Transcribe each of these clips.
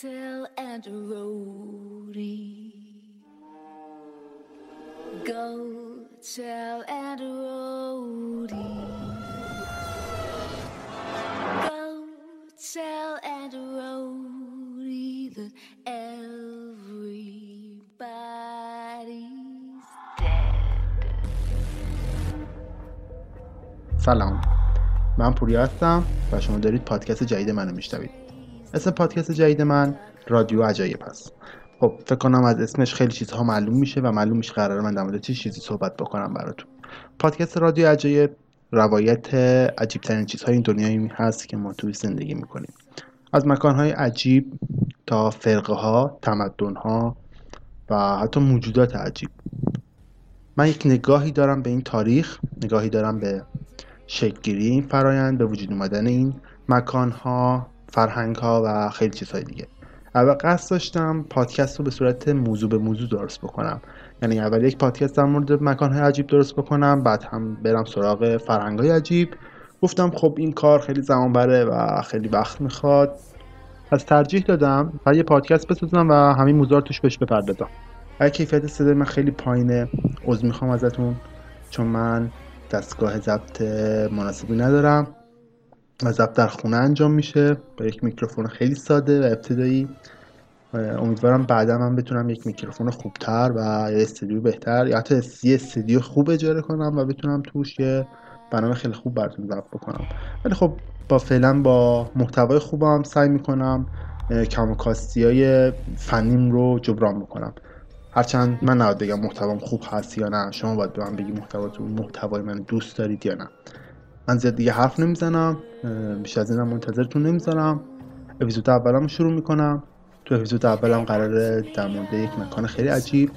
Tell and roadie. Go tell and roadie. Go tell and roadie that everybody's dead. سلام من پوریا هستم و شما دارید پادکست جدید منو میشنوید اسم پادکست جدید من رادیو عجایب هست خب فکر کنم از اسمش خیلی چیزها معلوم میشه و معلوم میشه قرار من در مورد چه چیزی صحبت بکنم براتون. پادکست رادیو عجایب روایت عجیب ترین چیزهای این دنیایی هست که ما توی زندگی می‌کنیم. از مکانهای عجیب تا فرقه ها تمدن ها و حتی موجودات عجیب. من یک نگاهی دارم به این تاریخ نگاهی دارم به شکلگیری این فرایند به وجود اومدن این مکان ها فرهنگ ها و خیلی چیزهای دیگه. اول قصد داشتم پادکست رو به صورت موضوع به موضوع درست بکنم. یعنی اول یک پادکست در مورد مکان های عجیب درست بکنم بعد هم برم سراغ فرهنگ های عجیب. گفتم خب این کار خیلی زمان بره و خیلی وقت می‌خواد. از ترجیح دادم و یه پادکست بسازم و همین موضوع رو توش بهش بپردازم. اگه کیفیت صدای من خیلی پایینه عذر می‌خوام ازتون چون من دستگاه ضبط مناسبی ندارم. ضبط در خونه انجام میشه. با یک میکروفون خیلی ساده و ابتدایی. امیدوارم بعدا من بتونم یک میکروفون خوبتر و یه استودیو بهتر یا حتی یه استودیو خوب اجاره کنم و بتونم توش یه برنامه خیلی خوب براتون ضبط بکنم. ولی خب با فعلا با محتوای خوبم سعی می‌کنم کم های فنیم رو جبران بکنم. هرچند من نباید بگم محتوام خوب هست یا نه. شما باید به من بگی محتواتون محتوای من دوست دارید یا نه. من زیاد دیگه حرف نمی‌زنم بیش از اینم منتظرتون نمی‌ذارم. اپیزود اولم شروع می‌کنم. تو اپیزود اولم قراره در مورد یک مکان خیلی عجیب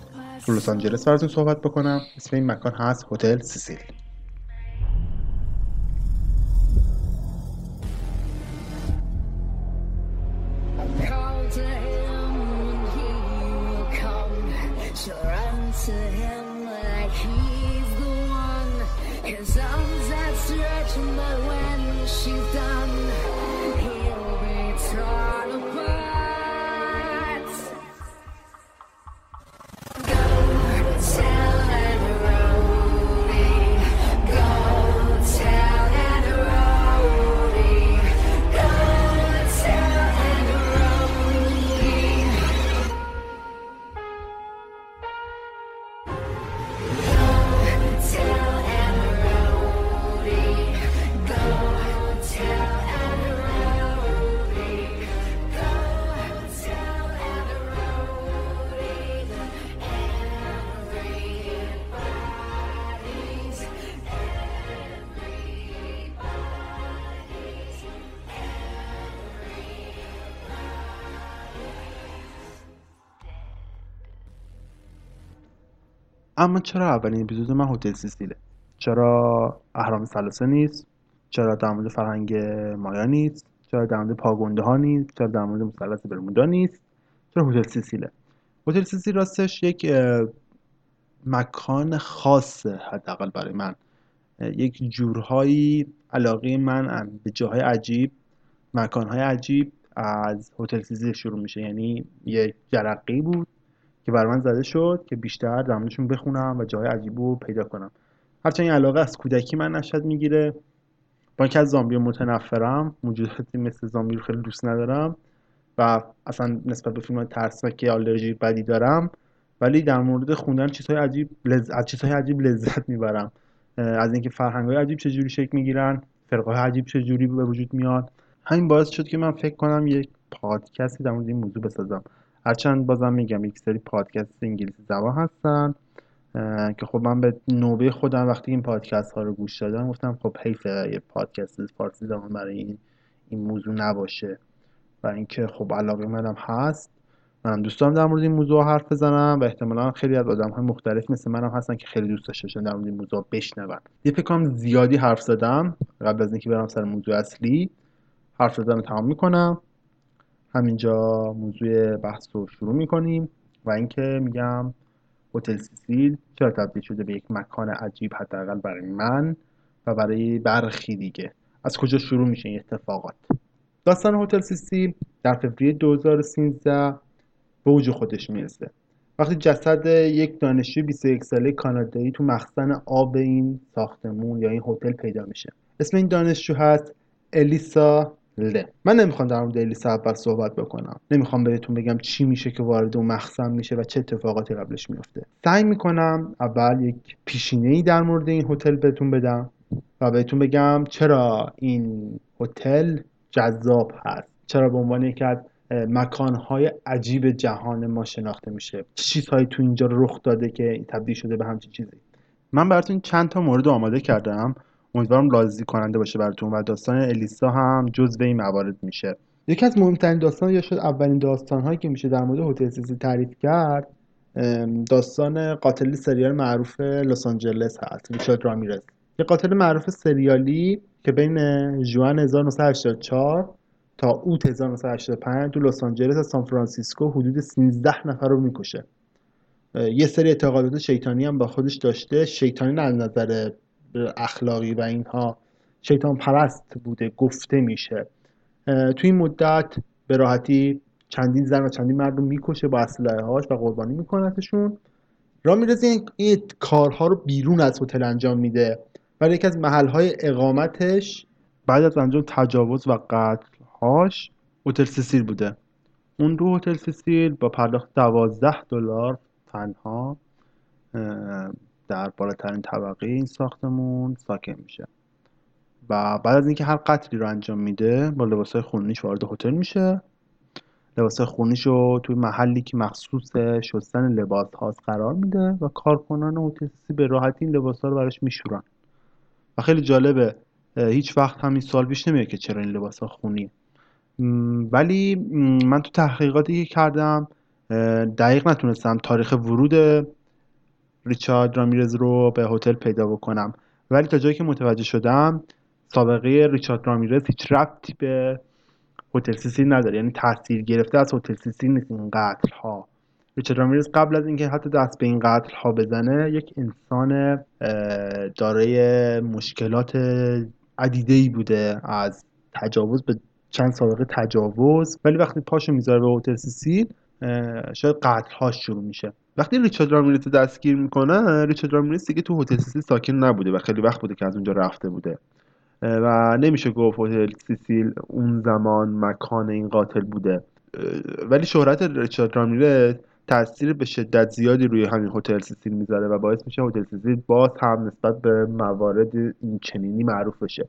تو لس آنجلس براتون صحبت بکنم. اسم این مکان هست هتل سیسیل. Outstretched, but when she's done, اما چرا اولین اپیزود من هتل سیسیله؟ چرا اهرام ثلاثه نیست؟ چرا در مورد فرهنگ مایا نیست؟ چرا در مورد پاگونده ها نیست؟ چرا در مورد مثلث برمودا نیست؟ چرا هتل سیسیله؟ هتل سیسیل راستش یک مکان خاصه حداقل برای من. یک جورهایی علاقه من به جاهای عجیب مکانهای عجیب از هتل سیسیل شروع میشه. یعنی یک جرقه بود که بر من زده شد که بیشتر در موردشون بخونم و جاهای عجیب رو پیدا کنم. هرچند این علاقه از کودکی من نشد می‌گیره. با اینکه از زامبی متنفرم موجوداتی مثل زامبی رو خیلی دوست ندارم و اصلا نسبت به فیلم ترسناک آلرژی بدی دارم ولی در مورد خوندن چیزهای عجیب. از چیزهای عجیب لذت می‌برم. از اینکه فرهنگ های عجیب چجوری شکل می‌گیرن فرقه عجیب چجوری به وجود میاد. همین باعث شد که من فکر کنم یک پادکستی در مورد این موضوع بسازم. هرچند بازم میگم یک سری پادکست انگلیسی زبان هستن که خب من به نوبه خودم وقتی این پادکست ها رو گوش دادم گفتم خب حیفه یه پادکست فارسی زبان برای این این موضوع نباشه. و اینکه خب علاقه منم هست. منم دوست دارم در مورد این موضوع حرف بزنم و احتمالا خیلی از آدم های مختلف مثل منم هستن که خیلی دوست داشته در مورد این موضوع بشنون. یه فکر کنم زیادی حرف زدم قبل از اینکه برم سر موضوع اصلی. حرف رو تمام می‌کنم. همینجا موضوع بحث رو شروع می‌کنیم و اینکه میگم هتل سیسیل چرا تبدیل شده به یک مکان عجیب حداقل برای من و برای برخی دیگه. از کجا شروع میشه این اتفاقات؟ داستان هتل سیسیل در فوریه 2013 به اوج خودش می‌رسه. وقتی جسد یک دانشجوی 21 ساله کانادایی تو مخزن آب این ساختمون یا این هتل پیدا میشه. اسم این دانشجو هست الیسا له من نمی‌خوام در مورد الیسا اول صحبت بکنم. نمی‌خوام بهتون بگم چی میشه که وارد اون مخزن میشه و چه اتفاقاتی قبلش میفته. سعی می‌کنم اول یک پیشینه ای در مورد این هتل بهتون بدم و بهتون بگم چرا این هتل جذاب هست. چرا به عنوان یکی از مکانهای عجیب جهان ما شناخته میشه. چیزهایی تو اینجا رخ داده که تبدیل شده به همچین چیزی؟ من براتون چند تا مورد آماده کردم. امیدوارم راضی کننده باشه براتون و داستان الیسا هم جزو این موارد میشه. یکی از مهمترین داستان یا شاید اولین داستان هایی که میشه در مورد هتل سیسی تعریف کرد داستان قاتل سریال معروف لس آنجلس هست ریچارد رامیرز. یه قاتل معروف سریالی که بین ژوئن 1984 تا اوت 1985 تو لس آنجلس و سان فرانسیسکو حدود 13 نفر رو می‌کشه. یه سری اعتقادات شیطانی هم با خودش داشته. شیطانی نه از نظر اخلاقی و اینها شیطان پرست بوده گفته میشه. اه، تو این مدت به راحتی چندین زن و چندین مرد رو می‌کشه با اسلحه هاش و قربانی میکنتشون. رامیرز این, این کارها رو بیرون از هتل انجام میده ولی یکی از محلهای اقامتش بعد از انجام تجاوز و قتلهاش هتل سیسیل بوده. اون رو هتل سیسیل با پرداخت دوازده دلار تنها در بالاترین طبقه این ساختمون ساکن میشه. و بعد از اینکه هر قتلی رو انجام میده با لباسهای خونیش وارد هتل میشه. لباسهای خونیش رو توی محلی که مخصوص شستن لباس هاست قرار میده و کارکنان سیسی به راحتی این لباس ها رو براش میشورن. و خیلی جالبه هیچ وقت هم این سوال پیش نمیاد که چرا این لباس ها خونیه ولی من تو تحقیقاتی که کردم دقیق نتونستم تاریخ ورود ریچارد رامیرز رو به هتل پیدا بکنم. ولی تا جایی که متوجه شدم سابقه ریچارد رامیرز هیچ ربطی به هتل سیسیل نداره. یعنی تاثیر گرفته از هتل سیسیل نیست این قتل ها ریچارد رامیرز قبل از اینکه حتی دست به این قتل ها بزنه یک انسان دارای مشکلات عدیده ای بوده از تجاوز به چند سابقه تجاوز. ولی وقتی پاشو می‌ذاره به هتل سیسیل شاید قتل هاش شروع میشه. وقتی ریچارد رامیرز رو دستگیر می‌کنه ریچارد رامیرز دیگه تو هتل سیسیل ساکن نبوده و خیلی وقت بوده که از اونجا رفته بوده. و نمیشه گفت هتل سیسیل اون زمان مکان این قاتل بوده. ولی شهرت ریچارد رامیرز تاثیر به شدت زیادی روی همین هتل سیسیل می‌ذاره و باعث میشه هتل سیسیل باز هم نسبت به موارد این چنینی معروف بشه.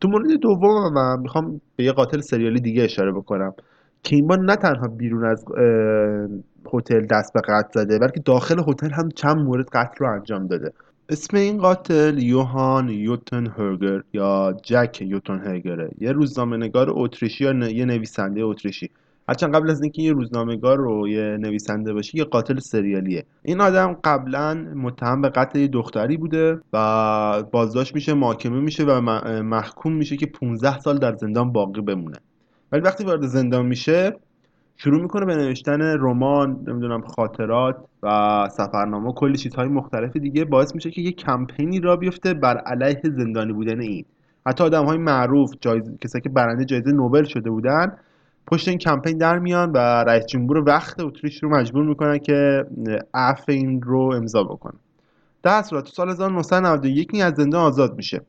تو مورد دوم من می‌خوام به یه قاتل سریالی دیگه اشاره بکنم. که این بار نه تنها بیرون از هتل دست به قتل زده بلکه داخل هتل هم چند مورد قتل رو انجام داده. اسم این قاتل یوهان یوتن هرگر یا جک یوتن هرگره یه روزنامه‌نگار اتریشی یا یه نویسنده اتریشی. هرچند قبل از اینکه یه روزنامه‌نگار رو یه نویسنده باشه یه قاتل سریالیه. این آدم قبلا متهم به قتل یه دختری بوده و بازداشت میشه محاکمه میشه و محکوم میشه که 15 سال در زندان باقی بمونه. ولی وقتی وارد زندان میشه شروع می‌کنه به نوشتن رمان نمی‌دونم خاطرات و سفرنامه و کلی چیزهای مختلف دیگه. باعث میشه که یه کمپینی را بیفته بر علیه زندانی بودن این. حتی آدم های معروف جایزه کسایی که برنده جایزه نوبل شده بودن پشت این کمپین در میان و رئیس جمهور وقت اتریش رو مجبور می‌کنن که عفو این رو امضا بکنه. در صورت تو سال 1991 این از زندان آزاد میشه.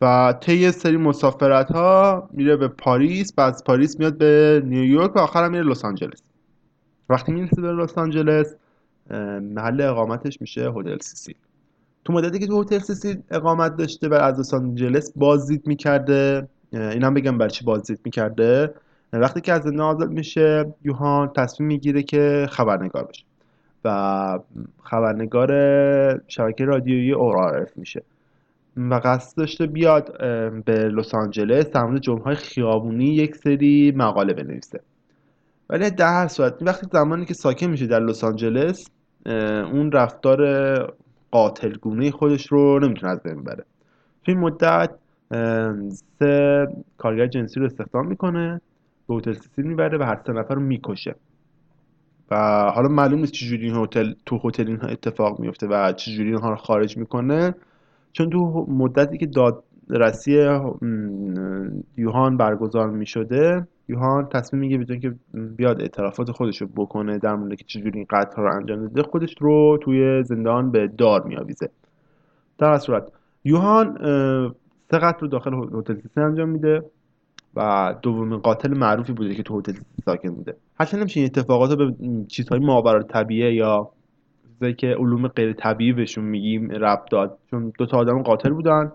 و طی سری مسافرت ها میره به پاریس بعد از پاریس میاد به نیویورک و آخر هم میره لس آنجلس. وقتی می‌رسه به لس آنجلس محل اقامتش میشه هتل سیسیل تو مدتی که تو هتل سیسیل اقامت داشته و از لس آنجلس بازدید می‌کرده اینم بگم برای چی بازدید می‌کرده. وقتی که از زندان آزاد میشه یوهان تصمیم می‌گیره که خبرنگار بشه و خبرنگار شبکه رادیویی اورارف میشه. و قصد داشته بیاد به لس آنجلس در مورد جرم‌های خیابونی یک سری مقاله بنویسه. ولی در هر صورت وقتی زمانی که ساکن میشه در لس آنجلس اون رفتار قاتلگونه خودش رو نمی‌تونه از بین ببره. تو این مدت سه کارگر جنسی رو استخدام می‌کنه به هتل سیسیل می‌بره و هر سه نفر رو می‌کشه. و حالا معلوم نیست چجوری این هتل تو هتل اینها اتفاق میفته و چجوری اینها رو خارج می‌کنه. چون تو مدتی که دادرسی یوهان برگزار می‌شده یوهان تصمیم میگه بدون که بیاد اعترافات خودش رو بکنه در مورد که چجوری این قتل رو انجام داده خودش رو توی زندان به دار میآویزه. در صورت یوهان سه رو داخل هتل سیسیل انجام میده و دومین قاتل معروفی بوده که تو هتل ساکن بوده. هرچند نمیشه این اتفاقات رو به چیزهای ماورا طبیعه یا چیزایی که علوم غیر طبیعی بهشون میگیم ربط داد. چون دو تا آدم قاتل بودن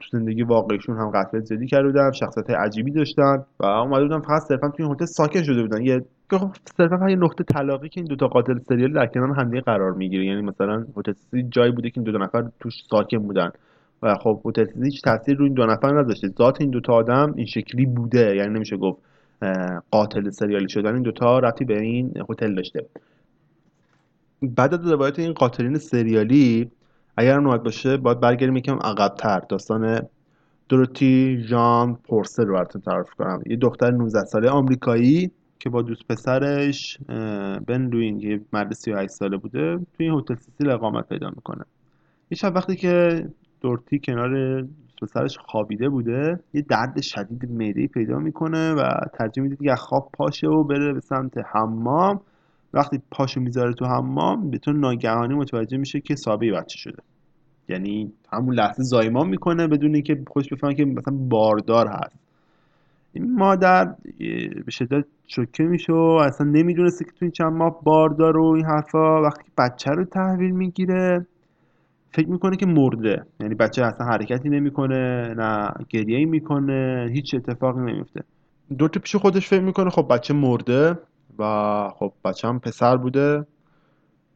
تو زندگی واقعیشون هم قتل زیادی کرده بودن شخصیت عجیبی داشتن و اومده بودن فقط صرفا توی هتل ساکن شده بودن. یه خب صرفا یه نقطه طلاقی که این دوتا قاتل سریال در کنار همدیگه قرار می‌گیره. یعنی مثلا هتل جایی بوده که این دو, نفر توش ساکن بودن و خب هتل هیچ تاثیر روی این دو نفر نذاشته ذات این دوتا آدم این شکلی بوده. یعنی نمیشه گفت قاتل سریالی شدن. این دوتا ربطی به این هتل داشته. بعد از روایت این قاتلین سریالی اگر هم نوبت باشه باید برگردیم یکم عقبتر. داستان دوروتی ژان پورسل رو براتون تعریف کنم. یه دختر 19 ساله آمریکایی که با دوست پسرش بن لوین یه مرد 38 ساله بوده توی این هتل سیسیل اقامت پیدا می‌کنه. یه شب وقتی که دورتی کنار پسرش خوابیده بوده یه درد شدید معده‌ای پیدا می‌کنه و ترجیح میده که خواب پاشه و بره به سمت حمام. وقتی پاشو می‌ذاره تو حمام به طور ناگهانی متوجه میشه که سابه بچه شده. یعنی همون لحظه زایمان می‌کنه بدون اینکه خودش بفهمه که مثلا باردار هست. این مادر به شدت شوکه میشه و اصلا نمی‌دونسته که تو این چند ماه باردار و این حرفا. وقتی بچه رو تحویل می‌گیره فکر می‌کنه که مرده. یعنی بچه اصلا حرکتی نمی‌کنه نه گریه می‌کنه هیچ اتفاقی نمیفته دو تا پیش خودش فکر می‌کنه خب بچه مرده. و خب بچه هم پسر بوده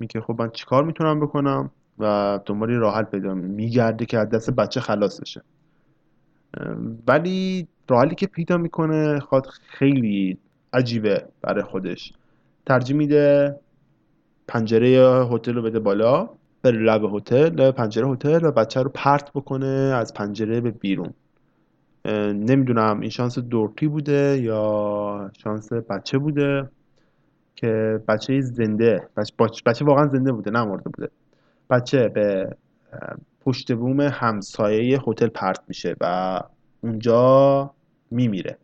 میگه خب من چیکار می‌تونم بکنم؟ و دنبال راه حل پیدا میگرده که از دست بچه خلاص بشه. ولی راه حلی که پیدا می‌کنه خود خیلی عجیبه برای خودش. ترجیح میده پنجره هتل رو بده بالا بره لب هتل پنجره هتل و بچه رو پرت بکنه از پنجره به بیرون. نمی‌دونم این شانس دورتی بوده یا شانس بچه بوده؟ که بچه زنده بچه, بچه واقعا زنده بوده نمرده بوده. بچه به پشت بوم همسایه هتل پرت میشه و اونجا میمیره.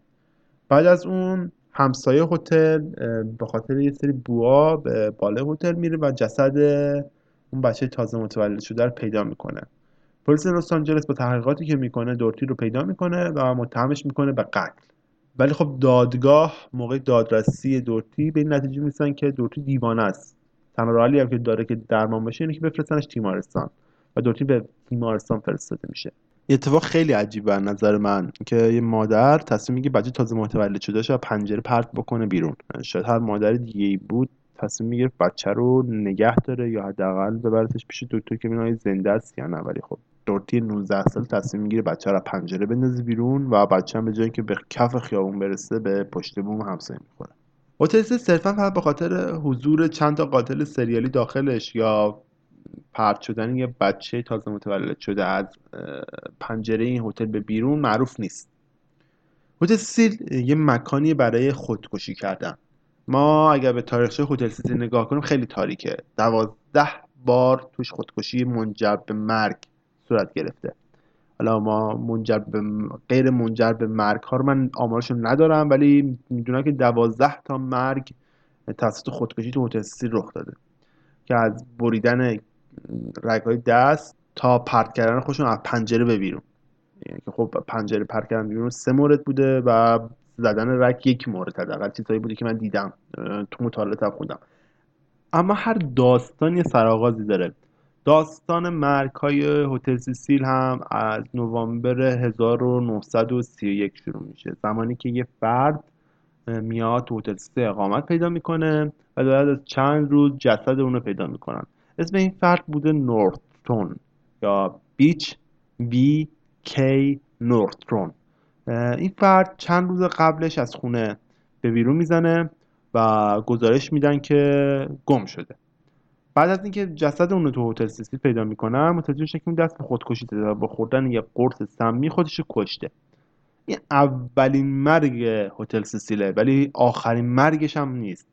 بعد از اون همسایه هتل به خاطر یه سری بوها به بالای هتل میره و جسد اون بچه تازه متولد شده رو پیدا می‌کنه. پلیس لس آنجلس با تحقیقاتی که می‌کنه دورتی رو پیدا می‌کنه و متهمش می‌کنه به قتل. ولی خب دادگاه موقع دادرسی دورتی به این نتیجه می‌رسن که دورتی دیوانه است. تنها راه حلی هم که داره که درمان بشه اینه که بفرستنش تیمارستان و دورتی به تیمارستان فرستاده میشه. یه اتفاق خیلی عجیبه از نظر من که یه مادر تصمیم میگه بچه تازه متولد شده شه پنجره پرت بکنه بیرون. شاید هر مادر دیگه ای بود تصمیم می‌گرفت بچه رو نگه داره یا حداقل ببرتش پیش دکتر که ببینه زنده است یا نه. ولی خب دورتی 19 سال تصمیم می‌گیره بچه رو از پنجره بندازه بیرون و بچه هم به جایی که به کف خیابون برسه به پشت بوم همسایه می‌خوره. سیل صرفا فقط به خاطر حضور چند تا قاتل سریالی داخلش یا پرت شدن یه بچه تازه متولد شده از پنجره این هتل به بیرون معروف نیست. هتل سیل یه مکانی برای خودکشی کردن. ما اگر به تاریخچه هتل سیل نگاه کنیم خیلی تاریکه. دوازده بار توش خودکشی منجر به مرگ. صورت گرفته. حالا ما منجر به غیر منجر به مرگ ها رو من آمارشون ندارم ولی می‌دونم که دوازده تا مرگ توسط خودکشی تو هتل سیل رخ داده که از بریدن رگهای دست تا پرت کردن خودشون از پنجره به بیرون. یعنی که خب پنجره پرت کردن بیرون سه مورد بوده و زدن رگ یک مورد حداقل چیزایی بوده که من دیدم تو مطالعات هم خوندم. اما هر داستان یه سرآغازی داره. داستان مرگ های هتل سیسیل هم از نوامبر 1931 شروع میشه. زمانی که یه فرد میاد تو هتل سیسیل اقامت پیدا می‌کنه و بعد از چند روز جسد اونو پیدا می‌کنن. اسم این فرد بوده نورتون یا بیچ بی کی نورتون. این فرد چند روز قبلش از خونه به بیرون می‌زنه و گزارش میدن که گم شده. بعد از اینکه جسد اون رو تو هتل سیسیل پیدا می‌کنن متوجه میشن که دست به خودکشی و با خوردن یه قرص سمی خودش کشته. این اولین مرگ هتل سیسیله ولی آخرین مرگش هم نیست.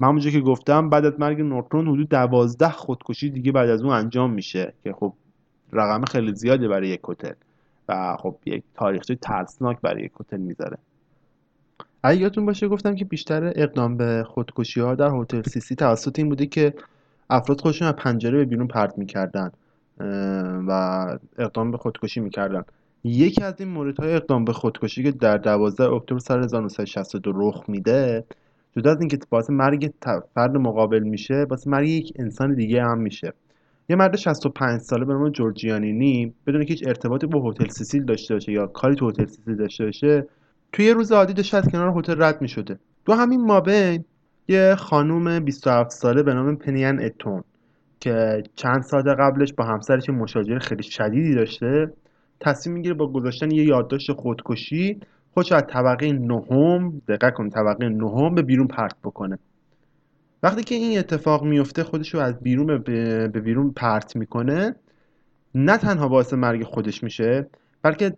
من که گفتم بعد از مرگ نورتون حدود دوازده خودکشی دیگه بعد از اون انجام میشه که خب رقم خیلی زیاده برای یک هتل. و خب یک تاریخچه ترسناک برای یک هتل می‌ذاره. اگه یادتون باشه گفتم که بیشتر اقدام به خودکشی ها در هتل سیسی توسط این بوده که افراد خودشون از پنجره به بیرون پرت می‌کردن و اقدام به خودکشی می‌کردن. یکی از این موردهای اقدام به خودکشی که در 12 اکتبر سال 1962 رخ میده جدا از اینکه باعث مرگ فرد مقابل میشه باعث مرگ یک انسان دیگه هم میشه. یه مرد 65 ساله به نام جورجیانینی بدون که هیچ ارتباطی با هتل سیسیل داشته باشه یا کاری تو هتل سیسیل داشته باشه توی یه روز عادی داشته از کنار هتل رد می‌شده. تو همین مابین یه خانوم 27 ساله به نام پنیان اتون که چند ساعت قبلش با همسرش مشاجره خیلی شدیدی داشته تصمیم می‌گیره با گذاشتن یه یادداشت خودکشی خودش از طبقه نهم دقت کن طبقه نهم به بیرون پرت بکنه. وقتی که این اتفاق میفته خودش رو از بیرون به بیرون پرت می‌کنه. نه تنها باعث مرگ خودش میشه بلکه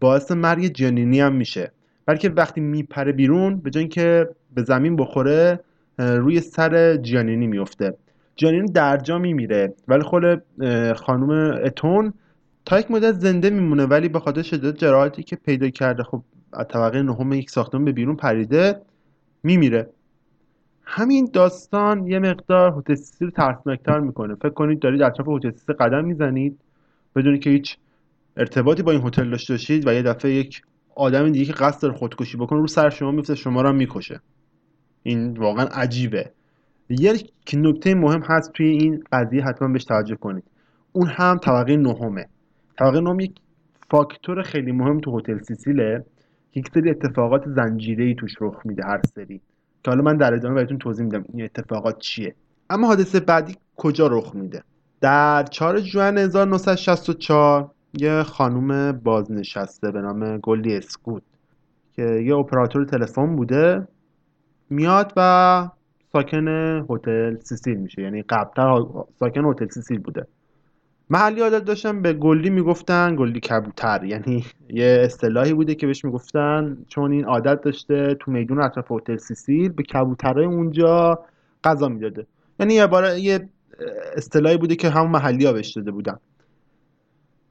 باعث مرگ جنینی هم میشه. بلکه وقتی میپره بیرون به جای اینکه به زمین بخوره روی سر جانینی میفته جانینی در جا میمیره. ولی خود خانم اتون تا یک مدت زنده میمونه ولی به خاطر شدت جراحاتی که پیدا کرده خب از طبقه نهم یک ساختمان به بیرون پریده میمیره. همین داستان یه مقدار هتل سیسی رو ترسناکتر می‌کنه. فکر کنید دارید اطراف هتل سیسی قدم می‌زنید بدون که هیچ ارتباطی با این هتل داشته باشید و یه دفعه یک آدم دیگه که قصد داره خودکشی بکنه رو سر شما میفته شما هم می‌کشه. این واقعا عجیبه. یک نکته مهم هست توی این قضیه حتما بهش توجه کنید. اون هم طبقه نهمه. طبقه نهم یک فاکتور خیلی مهم تو هتل سیسیله که یک سری اتفاقات زنجیره‌ای توش رخ میده هر سری. که حالا من در ادامه بهتون توضیح میدم این اتفاقات چیه. اما حادثه بعدی کجا رخ میده؟ در 4 ژوئن 1964 یه خانوم بازنشسته به نام گلی اسکوت که یه اپراتور تلفن بوده میاد و ساکن هتل سیسیل میشه. یعنی قبلتر ساکن هتل سیسیل بوده. محلی عادت داشتن به گلی می‌گفتن گلی کبوتر. یعنی یه اصطلاحی بوده که بهش می‌گفتن چون این عادت داشته تو میدون اطراف هتل سیسیل به کبوترهای اونجا غذا می‌داده. یعنی یه یه اصطلاحی بوده که همون محلی ها بهش داده بودن.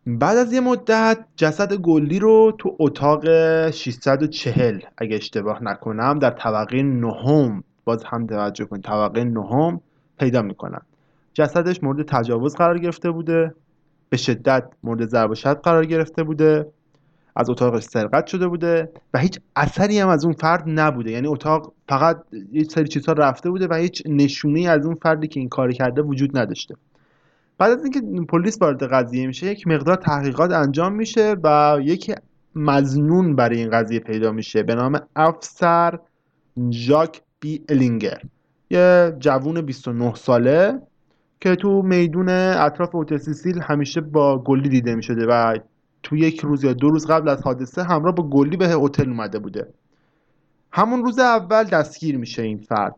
بعد از یه مدت جسد گلی رو تو اتاق 640 اگه اشتباه نکنم در طبقه نهم باز هم توجه کنید طبقه نهم پیدا می‌کنن. جسدش مورد تجاوز قرار گرفته بوده به شدت مورد ضرب و قرار گرفته بوده از اتاقش سرقت شده بوده و هیچ اثری هم از اون فرد نبوده. یعنی اتاق فقط یه سری چیزها رفته بوده و هیچ نشونه از اون فردی که این کار کرده وجود نداشته. بعد از اینکه پلیس وارد قضیه میشه یک مقدار تحقیقات انجام میشه و یک مزنون برای این قضیه پیدا میشه به نام افسر ژاک بی الینگر. یه جوون 29 ساله که تو میدون اطراف هتل سیسیل همیشه با گلی دیده می شده و تو یک روز یا دو روز قبل از حادثه همراه با گلی به هتل اومده بوده. همون روز اول دستگیر میشه این فرد.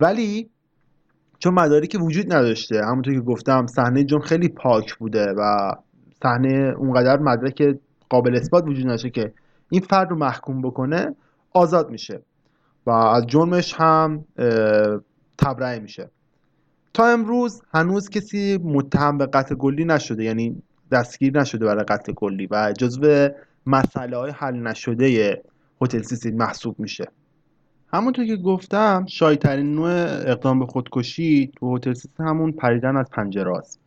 ولی چون مدارکی وجود نداشته. همونطور که گفتم صحنه جرم خیلی پاک بوده و صحنه اونقدر مدرک قابل اثبات وجود نداشته که این فرد رو محکوم بکنه آزاد میشه و از جرمش هم تبرئه میشه. تا امروز هنوز کسی متهم به قتل گلی نشده یعنی دستگیر نشده برای قتل گلی و جزو مسئله های حل نشده هتل سیسیل محسوب میشه. همونطور که گفتم شایدترین نوع اقدام به خودکشی تو هتل سیسیل همون پریدن از پنجره است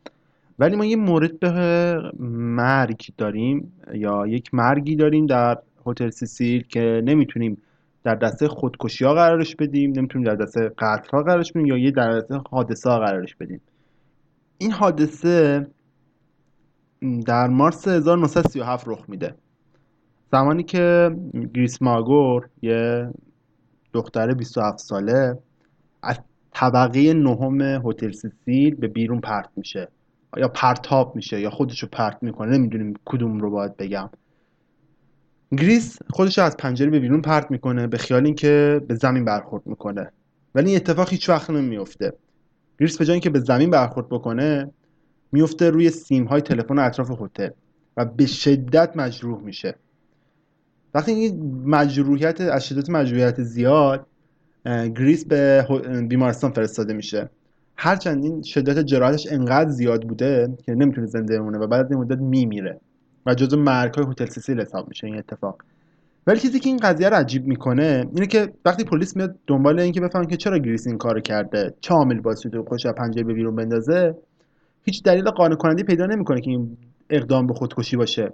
ولی ما یه مورد به مرگ داریم یا یک مرگی داریم در هتل سیسیل که نمی‌تونیم در دسته خودکشی ها قرارش بدیم نمی‌تونیم در دسته قتل ها قرارش بدیم یا یه در دسته حادثه ها قرارش بدیم. این حادثه در مارس 1937 رخ میده. زمانی که گریس ماگرو یه دختر 27 ساله از طبقه نهم هتل سیسیل به بیرون پرت میشه. یا پرتاب میشه یا خودشو پرت می‌کنه نمی‌دونیم کدوم رو باید بگم. گریس خودش از پنجره به بیرون پرت می‌کنه به خیال اینکه به زمین برخورد می‌کنه. ولی این اتفاق هیچ وقت نمیفته گریس به جای اینکه به زمین برخورد بکنه میفته روی سیم های تلفن اطراف هتل و به شدت مجروح میشه. وقتی این مجروحیت از شدت مجروحیت زیاد گریس به بیمارستان فرستاده میشه. هرچند این شدت جراحتش انقدر زیاد بوده که نمی‌تونه زنده بمونه و بعد از این مدت میمیره و جزو مرگ های هتل سیسیل حساب میشه این اتفاق. ولی چیزی که این قضیه رو عجیب می‌کنه اینه که وقتی پلیس میاد دنبال اینکه بفهمن که چرا گریس این کارو کرده چه عاملی باعث شده خودش از پنجره به بیرون بندازه هیچ دلیل قانع کننده پیدا نمی‌کنه که این اقدام به خودکشی باشه.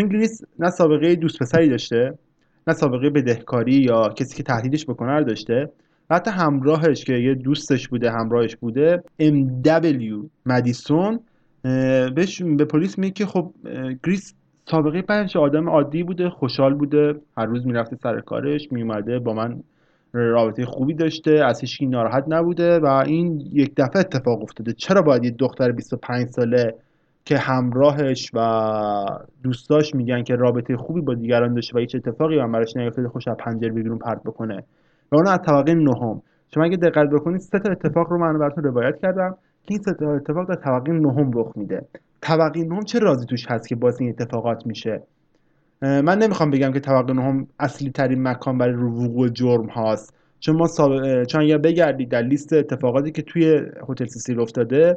چون گریس نه سابقه دوست پسری داشته نه سابقه بدهکاری یا کسی که تهدیدش بکنه رو داشته. و حتی همراهش که یه دوستش بوده همراهش بوده MW مدیسون اه، بهش به پلیس میگه که خب گریس سابقه بعدش آدم عادی بوده خوشحال بوده هر روز می‌رفته سر کارش میومده با من رابطه خوبی داشته از هیچکی ناراحت نبوده و این یک دفعه اتفاق افتاده. چرا باید یه دختر 25 ساله که همراهش و دوستاش میگن که رابطه خوبی با دیگران داشته و هیچ اتفاقی هم براش نیفتاده خوش از پنجره بیرون پرت بکنه. و اون از طبقه نهم. شما اگه دقت بکنید سه تا اتفاق رو من براتون روایت کردم که این سه تا اتفاق در طبقه نهم رخ میده. طبقه نهم چه رازی توش هست که باعث این اتفاقات میشه؟ من نمی‌خوام بگم که طبقه نهم اصلی ترین مکان برای وقوع جرم هاست. چون ما. اه، چون اگر بگردید در لیست اتفاقاتی که توی هتل سیسیل افتاده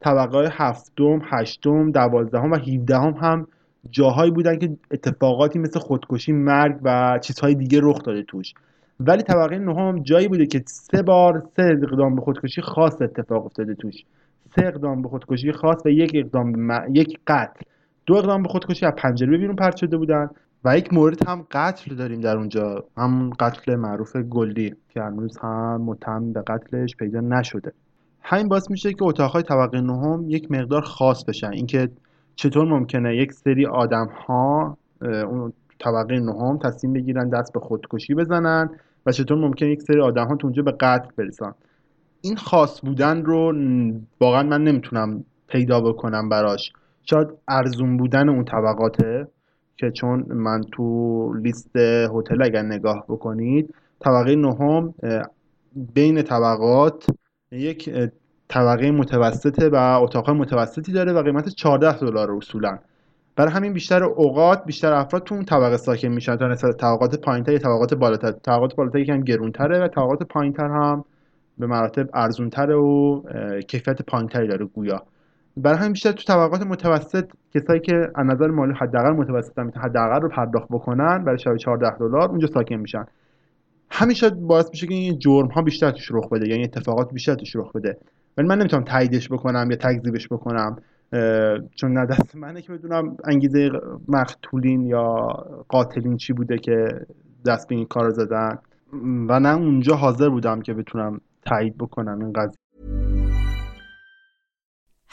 طبقه هفتم، هشتم، دوازدهم و هیودهم هم جاهایی بودن که اتفاقاتی مثل خودکشی، مرگ و چیزهای دیگه رخ داده توش. ولی طبقه نهم جایی بوده که سه بار سه اقدام به خودکشی خاص اتفاق افتاده توش. سه اقدام به خودکشی خاص و یک اقدام م- یک قتل. دو اقدام به خودکشی از پنجره بیرون پرت شده بودن و یک مورد هم قتل داریم در اونجا. همون قتل معروف گلدی که هنوز هم متهم به قتلش پیدا نشده. همین باعث میشه که اتاقهای طبقه نهم یک مقدار خاص بشن. اینکه چطور ممکنه یک سری آدم ها اون طبقه نهم تصمیم بگیرن دست به خودکشی بزنن و چطور ممکنه یک سری آدم ها تو اونجا به قتل برسن. این خاص بودن رو واقعا من نمی‌تونم پیدا بکنم براش. شاید ارزون بودن اون طبقاته که چون من تو لیست هتل اگر نگاه بکنید طبقه نهم بین طبقات یک طبقه متوسطه و اتاق متوسطی داره و قیمت 14 دلار اصولا. برای همین بیشتر اوقات بیشتر افراد تو اون طبقه ساکن میشن. تا نسبت طبقات پایینتر یا طبقات بالاتر. طبقات بالاتر یکم گرونتره و طبقات پایینتر هم به مراتب ارزونتره و کیفیت پایینتری داره گویا. برای همین بیشتر تو طبقات متوسط کسایی که از نظر مالی حداقل متوسطن می‌تونن حداقل رو پرداخت بکنن برای شب 14 دلار اونجا ساکن میشن. همین شاید باعث میشه که این جرم ها بیشتر توش رخ بده یعنی اتفاقات بیشتر توش رخ بده. ولی من نمی‌تونم تاییدش بکنم یا تکذیبش بکنم چون نه دست منه که بدونم انگیزه مقتولین یا قاتلین چی بوده که دست به این کار زدن. و نه اونجا حاضر بودم که بتونم تایید بکنم این قضیه.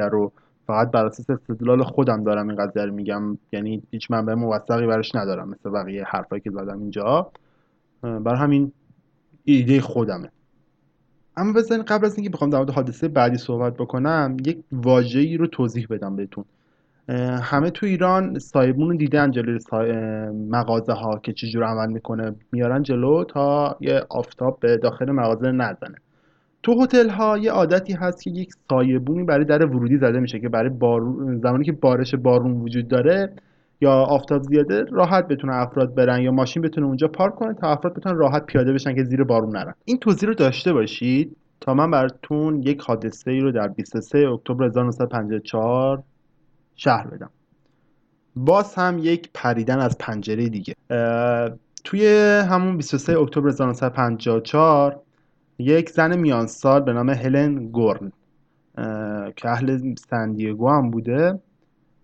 رو فقط بر اساس استدلال خودم دارم این قضیه رو میگم. یعنی هیچ منبع موثقی براش ندارم. مثل بقیه حرفایی که زدم اینجا. بر همین ایده خودمه. اما بذارین قبل از اینکه بخوام در مورد حادثه بعدی صحبت بکنم یک واژه‌ای رو توضیح بدم بهتون. همه تو ایران سایبون رو دیدن جلوی سای... مغازه ها که چجور عمل می‌کنه. میارن جلو تا یه آفتاب به داخل مغازه نزنه. تو هتل ها یه عادتی هست که یک سایبونی برای در ورودی زده میشه که برای بارون زمانی که بارش بارون وجود داره یا آفتاب زیاده راحت بتونه افراد برن یا ماشین بتونه اونجا پارک کنه تا افراد بتونن راحت پیاده بشن که زیر بارون نرن. این توضیح رو داشته باشید تا من براتون یک حادثه ای رو در 23 اکتبر 1954 شهر بدم. باز هم یک پریدن از پنجره دیگه. توی همون 23 اکتبر 1954 یک زن میان سال به نام هلن گورن که اهل سندیگو هم بوده.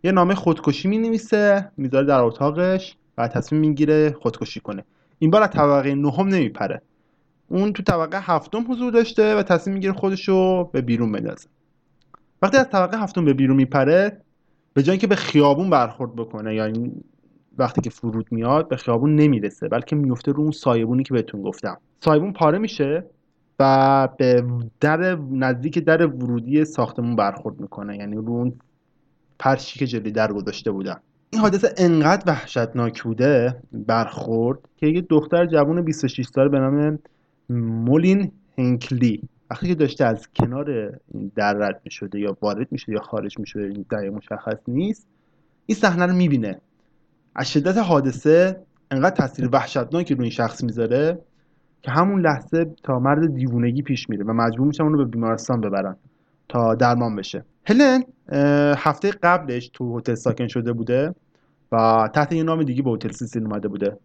یه نامه خودکشی می نویسه می‌ذاره در اتاقش و تصمیم می‌گیره خودکشی کنه. این بار از طبقه نهم نمیپره. اون تو طبقه هفتم حضور داشته و تصمیم می‌گیره خودشو به بیرون بندازه. وقتی از طبقه هفتم به بیرون میپره به جای اینکه به خیابون برخورد بکنه این وقتی که فرود میاد به خیابون نمی‌رسه بلکه میفته رو اون سایبونی که بهتون گفتم. سایبون پاره میشه. و به در نزدیک در ورودی ساختمون برخورد می‌کنه. یعنی رو اون پرچی که جلوی در گذاشته بودن. این حادثه انقدر وحشتناک بوده برخورد که یه دختر جوان 26 ساله به نام مولین هنکلی وقتی که داشته از کنار در رد می‌شده یا وارد می‌شده یا خارج می‌شده این دقیق مشخص نیست این صحنه رو می‌بینه. از شدت حادثه انقدر تاثیر وحشتناکی روی این شخص می‌ذاره که همون لحظه تا مرد دیوونگی پیش میره و مجبور میشن اونو به بیمارستان ببرن تا درمان بشه. هلن هفته قبلش تو هتل ساکن شده بوده و تحت یه نام دیگه به هتل سیسیل اومده بوده.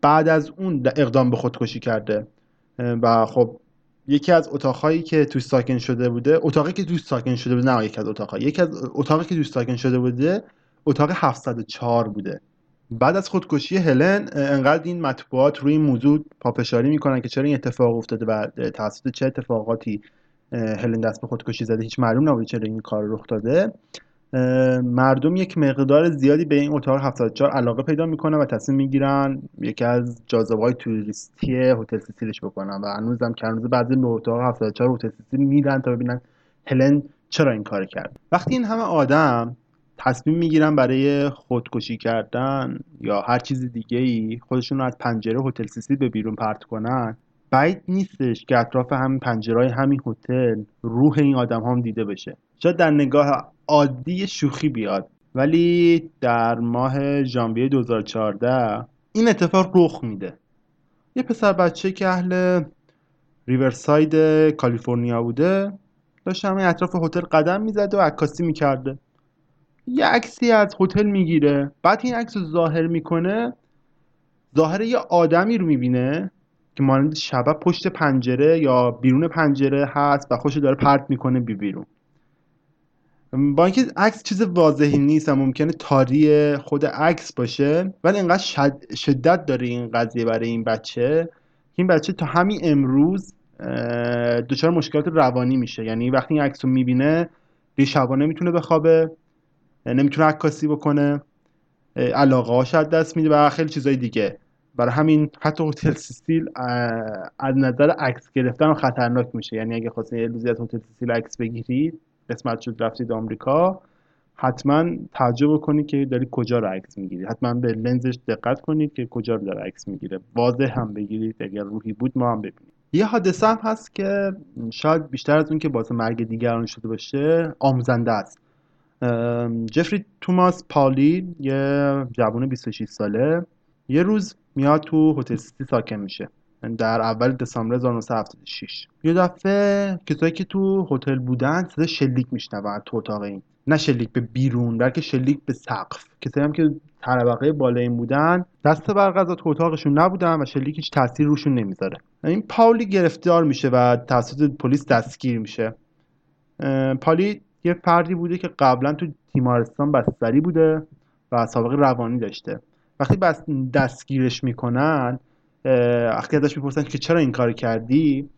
بعد از اون اقدام به خودکشی کرده. و خب یکی از اتاقهایی که توش ساکن شده بوده اتاقی که توش ساکن شده بوده نه یکی از اتاقها. یکی از اتاقی که توش ساکن شده بوده اتاق 704 بوده. بعد از خودکشی هلن انقدر این مطبوعات روی این موضوع پافشاری می‌کنن که چرا این اتفاق افتاده و توسط چه اتفاقاتی هلن دست به خودکشی زده؟ هیچ معلوم نبوده چرا این کار رخ داده. مردم یک مقدار زیادی به این اتاق 74 علاقه پیدا می‌کنن و تصمیم می‌گیرن یکی از جاذبه های توریستی هتل سیسیلش بکنن و هنوزم که هنوز بعضی به اتاق 74 هتل سیسیل میرن تا ببینن هلن چرا این کار کرد. وقتی این همه آدم تصمیم می‌گیرن برای خودکشی کردن یا هر چیز دیگه ای خودشون رو از پنجره هتل سیسیل به بیرون پرت کنن؟ بعید نیستش که اطراف همین پنجره همین هتل روح این آدم هم دیده بشه. شاید در نگاه عادی شوخی بیاد ولی در ماه ژانویه 2014 این اتفاق رخ میده. یه پسر بچه که اهل ریورساید کالیفرنیا بوده داشت همین اطراف هتل قدم می‌زده و عکاسی می‌کرده. یه عکسی از هتل می‌گیره. بعد این عکس رو ظاهر می‌کنه ظاهر یه آدمی رو می‌بینه که مانند شبه پشت پنجره یا بیرون پنجره هست و خوش داره پرت می‌کنه بی بیرون. با اینکه عکس چیز واضحی نیست و ممکنه تاری خود عکس باشه ولی انقدر شد- شدت داره این قضیه برای این بچه. این بچه تا همین امروز دچار مشکلات روانی میشه. یعنی وقتی این عکس رو می‌بینه به شبا نمی‌تونه بخوابه. نمی‌تونه عکاسی بکنه. علاقه هاش از دست میده و خیلی چیزای دیگه. برای همین حتی هتل سیسیل از نظر عکس گرفتن هم خطرناک میشه. یعنی اگه خواستین یه روزی از هتل سیسیل عکس بگیرید قسمت شد رفتید آمریکا حتما تعجب کنید که دارید کجا رو عکس می‌گیرید. حتما به لنزش دقت کنید که کجا رو داره عکس می‌گیره. واضح هم بگیرید. اگر روحی بود ما هم ببینیم. یه حادثه هم هست که شاید بیشتر از اون که باعث مرگ دیگران شده باشه آموزنده است. جفری توماس پالی یه جوان 26 ساله. یه روز میاد تو هتل سیتی ساکن میشه. در اول دسامبر 1976 یه دفعه کسایی که تو هتل بودن صدا شلیک میشنون تو اتاق این. نه شلیک به بیرون بلکه شلیک به سقف. کسایی هم که طبقه بالای این بودن دست برق تو اتاقشون نبودن و شلیک هیچ تاثیر روشون نمی‌ذاره. این پاولی گرفتار میشه و توسط پلیس دستگیر میشه. پالی یه فردی بوده که قبلا تو تیمارستان بستری بوده و سابقه روانی داشته. وقتی بس دستگیرش می‌کنن وقتی ازش می‌پرسن که چرا این کار کردی؟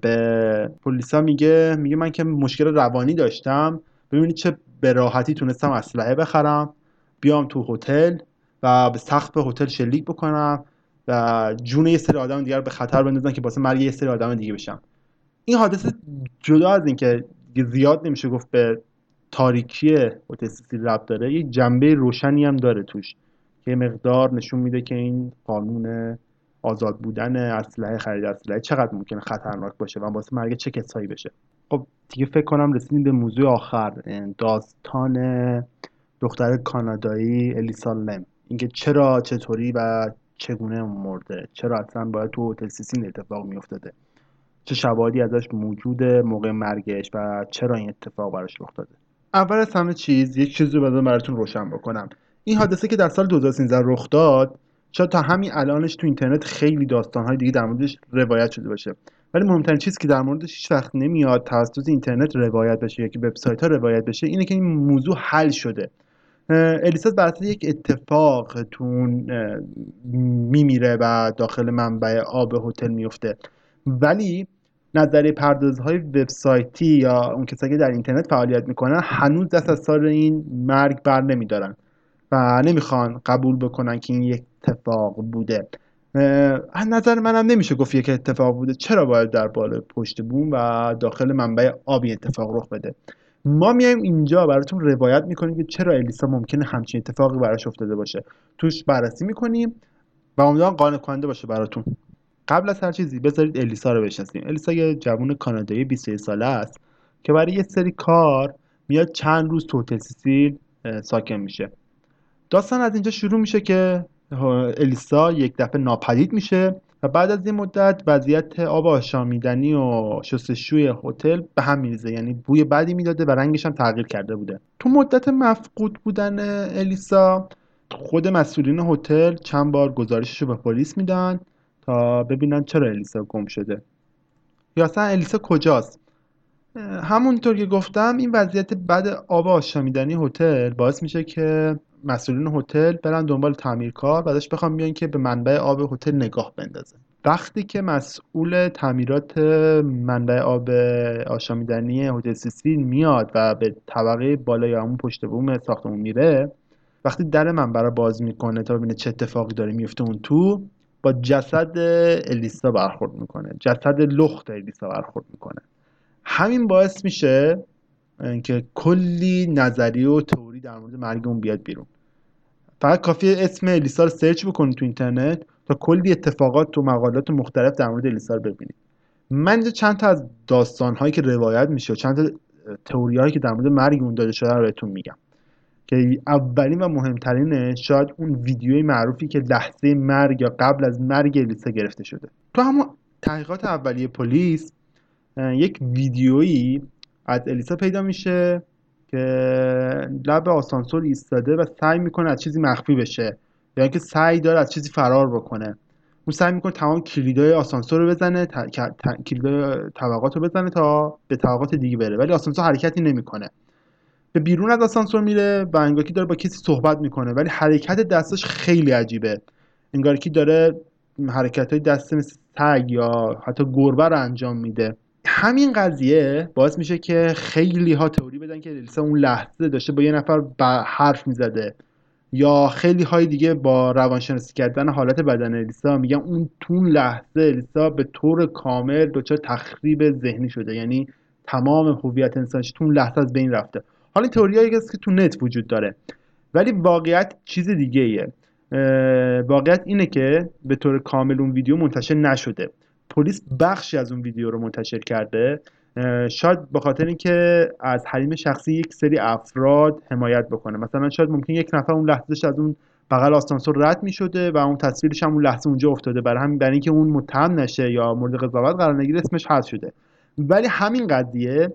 به پلیسا میگه میگه من که مشکل روانی داشتم. ببینید چه به راحتی تونستم اسلحه بخرم بیام تو هتل و به سقف هتل شلیک بکنم و جون یه سری آدم دیگر به خطر بندازن که واسه مرگ یه سری آدم دیگه بشم این حادثه جدا از اینکه زیاد نمیشه گفت به تاریکی هتل سیسیل ربط داره. یه جنبه روشنی هم داره توش که مقدار نشون میده که این قانون آزاد بودن اسلحه خرید اسلحه چقدر ممکنه خطرناک باشه و واسه مرگ چه کسایی بشه. خب دیگه فکر کنم رسیدیم به موضوع آخر داستان دختر کانادایی الیسا لم. اینکه چرا چطوری و چگونه مرده؟ چرا اصلا باید تو هتل سیسین اتفاق میافتاده؟ چه شواهدی ازش موجوده موقع مرگش و چرا این اتفاق براش رخ داده اول از همه چیز یک چیزی رو براتون روشن بکنم. این حادثه که در سال 2013 رخ داد شاید تا همین الانش تو اینترنت خیلی داستانهای دیگه در موردش روایت شده باشه. ولی مهمترین چیزی که در موردش هیچ وقت نمیاد توسط اینترنت روایت بشه یا که وبسایت ها روایت بشه اینه که این موضوع حل شده. اه، الیسا بر یک اتفاق تو اون اه، میمیره و داخل منبع آب هتل میفته. ولی نظریه پردازهای وبسایتی یا اون کسایی که در اینترنت فعالیت می‌کنن هنوز دست از سر این مرگ بر نمیدارن و نمی‌خوان قبول بکنن که این یک اتفاق بوده. از نظر منم نمیشه گفت یک اتفاق بوده. چرا باید در بالا پشت بوم و داخل منبع آبی اتفاق رخ بده؟ ما میایم اینجا براتون روایت می‌کنیم که چرا الیسا ممکنه همچین اتفاقی براش افتاده باشه. توش بررسی می‌کنیم و امیدوارم قانع کننده باشه براتون. قبل از هر چیزی بذارید الیسا رو بشناسیم. الیسا یه جوون کانادایی 21 ساله است که برای یه سری کار میاد چند روز تو هتل سیسیل ساکن میشه. داستان از اینجا شروع میشه که الیسا یک دفعه ناپدید میشه و بعد از این مدت وضعیت آب آشامیدنی و شستشوی هتل به هم میریزه. یعنی بوی بدی می‌داده و رنگش هم تغییر کرده بوده. تو مدت مفقود بودن الیسا خود مسئولین هتل چند بار گزارشش رو به پلیس میدن. تا ببینن چرا الیسا گم شده. یا اصلا الیسا کجاست؟ همونطور که گفتم این وضعیت بد آب آشامیدنی هتل باعث میشه که مسئولین هتل برن دنبال تعمیرکار و ازش بخوام بیان که به منبع آب هتل نگاه بندازه وقتی که مسئول تعمیرات منبع آب آشامیدنی هتل سیسیل میاد و به طبقه بالای همون پشت بوم ساختمون میره وقتی در منبع رو باز می‌کنه تا ببینه چه اتفاقی داره میفته اون تو با جسد الیسا برخورد می‌کنه. جسد لخت الیسا برخورد می‌کنه. همین باعث میشه که کلی نظریه و تئوری در مورد مرگ اون بیاد بیرون. فقط کافیه اسم الیسا رو سرچ بکنید تو اینترنت تا کلی اتفاقات و مقالات مختلف در مورد الیسا رو ببینید من اینجا چند تا از داستان هایی که روایت میشه و چند تا تئوری هایی که در مورد مرگ اون داده شده رو بهتون میگم. که اولین و مهمترینه شاید اون ویدیوی معروفی که لحظه مرگ یا قبل از مرگ الیسا گرفته شده. تو همون تحقیقات اولیه پلیس یک ویدیویی از الیسا پیدا میشه که لب آسانسور ایستاده و سعی می‌کنه از چیزی مخفی بشه. یا اینکه سعی داره از چیزی فرار بکنه. اون سعی می‌کنه تمام کلیدای آسانسور رو بزنه ت... ک- ت- کلیدای طبقات رو بزنه تا به طبقات دیگه بره. ولی آسانسور حرکتی نمی‌کنه. به بیرون از آسانسور میره و انگار که داره با کسی صحبت می‌کنه. ولی حرکت دستش خیلی عجیبه. انگار که داره حرکت های دست مثل سگ یا حتی گربه رو انجام میده. همین قضیه باعث میشه که خیلی ها تئوری بدن که الیسا اون لحظه داشته با یه نفر ب- حرف می‌زده. یا خیلی های دیگه با روانشناسی کردن حالت بدن الیسا میگن اون تو اون لحظه الیسا به طور کامل دچار تخریب ذهنی شده. یعنی تمام هویت انسانش تو اون لحظه از بین رفته. حالا این تئوریایی که تو نت وجود داره. ولی واقعیت چیز دیگه ایه. واقعیت اینه که به طور کامل اون ویدیو منتشر نشده. پلیس بخشی از اون ویدیو رو منتشر کرده. شاید به خاطر اینکه از حریم شخصی یک سری افراد حمایت بکنه. مثلا شاید ممکن یک نفر اون لحظه از اون بغل آسانسور رد می شده و اون تصویرش هم اون لحظه اونجا افتاده. برای همین برای اینکه اون متهم نشه یا مورد قضاوت قرار نگیره اسمش حذف شده. ولی همین قضیه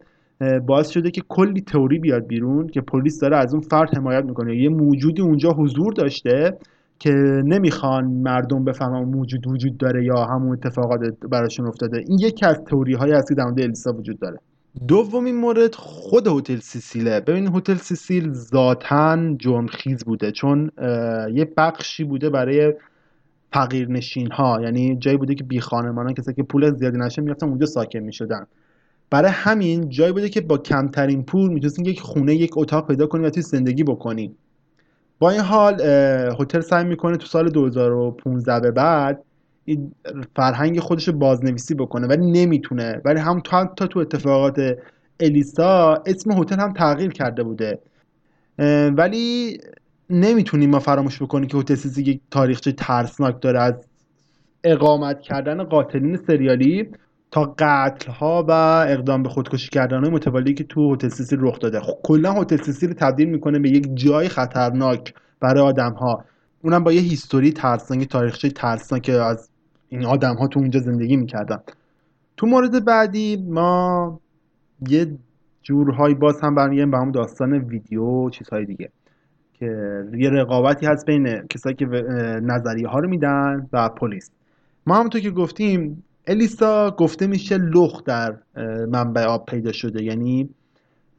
باعث شده که کلی تئوری بیاد بیرون که پلیس داره از اون فرد حمایت می‌کنه. یه موجودی اونجا حضور داشته که نمی‌خوان مردم بفهمن موجود وجود داره یا همون اتفاقات براشون افتاده. این یکی از تئوری هایی است که در الیسا وجود داره. دومین مورد خود هتل سیسیله. ببین هتل سیسیل ذاتا جرمخیز بوده چون یه بخشی بوده برای فقیرنشین ها یعنی جایی بوده که بی خانمانان کسایی که پول زیادی نشه می‌رفتن اونجا ساکن می‌شدن. برای همین جایی بوده که با کمترین پول می‌تونستین یک خونه یک اتاق پیدا کنی و توی زندگی بکنی با این حال هتل سعی می‌کنه تو سال 2015 به بعد این فرهنگ خودش بازنویسی بکنه ولی نمی‌تونه. ولی هم تا, تا تو اتفاقات الیسا اسم هتل هم تغییر کرده بوده. ولی نمی‌تونیم ما فراموش بکنیم که هتل سیسی یک تاریخچه ترسناک داره. از اقامت کردن قاتلین سریالی تا قتل ها و اقدام به خودکشی کردن های متوالی که تو هتل سیسی رخ داده. خب کلا هتل سیسی رو تبدیل می‌کنه به یک جای خطرناک برای آدم ها اونم با یه هیستوری ترسناک تاریخچه ترسناک از این آدم ها تو اونجا زندگی می‌کردن. تو مورد بعدی ما یه جورهایی باز هم برمیگردیم به همون داستان ویدیو و چیزهای دیگه که یه رقابتی هست بین کسایی که نظریه ها رو میدن و پلیس. ما همونطور که گفتیم الیسا گفته میشه لخ در منبع آب پیدا شده. یعنی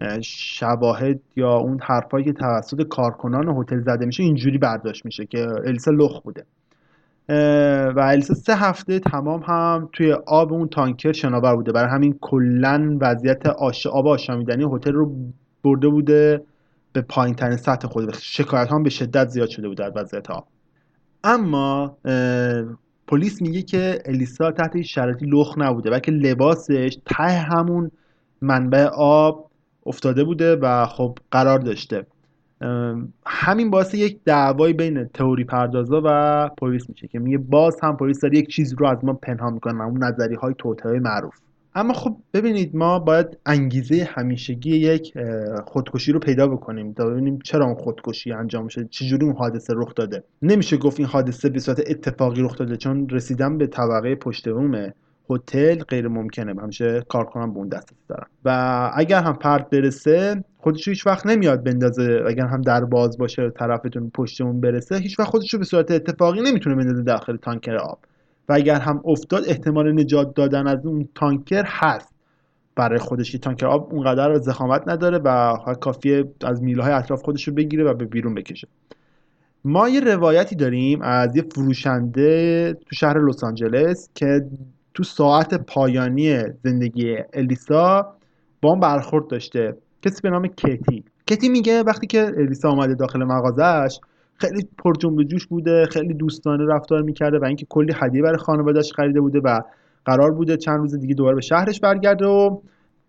اه، شواهد یا اون حرفایی که توسط کارکنان هتل زده میشه اینجوری برداشت میشه که الیسا لخ بوده. و الیسا سه هفته تمام هم توی آب اون تانکر شناور بوده. برای همین کلا وضعیت آش... آب آشامیدنی هتل رو برده بوده به پایین ترین سطح خود. شکایت هم به شدت زیاد شده بوده از وضعیت آب. اما پلیس میگه که الیسا تحت هیچ شرایطی لخ نبوده بلکه لباسش ته همون منبع آب افتاده بوده و خب قرار داشته. همین باعث یک دعوایی بین تئوری پردازا و پلیس میشه که میگه باز هم پلیس داره یک چیز رو از ما پنهان می‌کنه اون نظری های توطئه معروف. اما خب ببینید ما باید انگیزه همیشگی یک خودکشی رو پیدا بکنیم تا ببینیم چرا اون خودکشی انجام شده چجوری اون حادثه رخ داده. نمیشه گفت این حادثه به صورت اتفاقی رخ داده چون رسیدن به طبقه پشت بوم هتل غیر ممکنه. همیشه کارکنان به اون دسترسی دارن و اگر هم پرت برسه خودش هیچ وقت نمیاد بندازه. اگر هم در باز باشه طرفتون پشتمون برسه هیچ وقت خودش رو به صورت اتفاقی نمی‌تونه بندازه داخل تانکر آب. و اگر هم افتاد احتمال نجات دادن از اون تانکر هست. برای خودش که تانکر آب اونقدر زخامت نداره و فقط کافیه از میله های اطراف خودش رو بگیره و به بیرون بکشه. ما یه روایتی داریم از یه فروشنده تو شهر لس آنجلس که تو ساعت پایانی زندگی الیسا با اون برخورد داشته. کسی به نام کتی. کتی میگه وقتی که الیسا اومده داخل مغازش خیلی پر جنب جوش بوده خیلی دوستانه رفتار می‌کرده و اینکه کلی هدیه برای خانوادهش خریده بوده و قرار بوده چند روز دیگه دوباره به شهرش برگرده و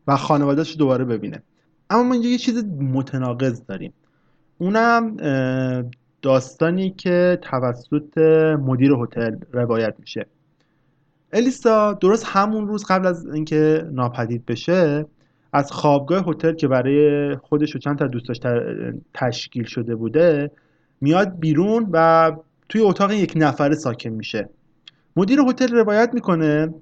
و خانوادهش دوباره ببینه. اما ما اینجا یه چیز متناقض داریم. اونم داستانی که توسط مدیر هتل روایت میشه. الیسا درست همون روز قبل از اینکه ناپدید بشه از خوابگاه هتل که برای خودش و چند تا دوستاش تشکیل شده بوده میاد بیرون و توی اتاق یک نفره ساکن میشه. مدیر هتل روایت می‌کنه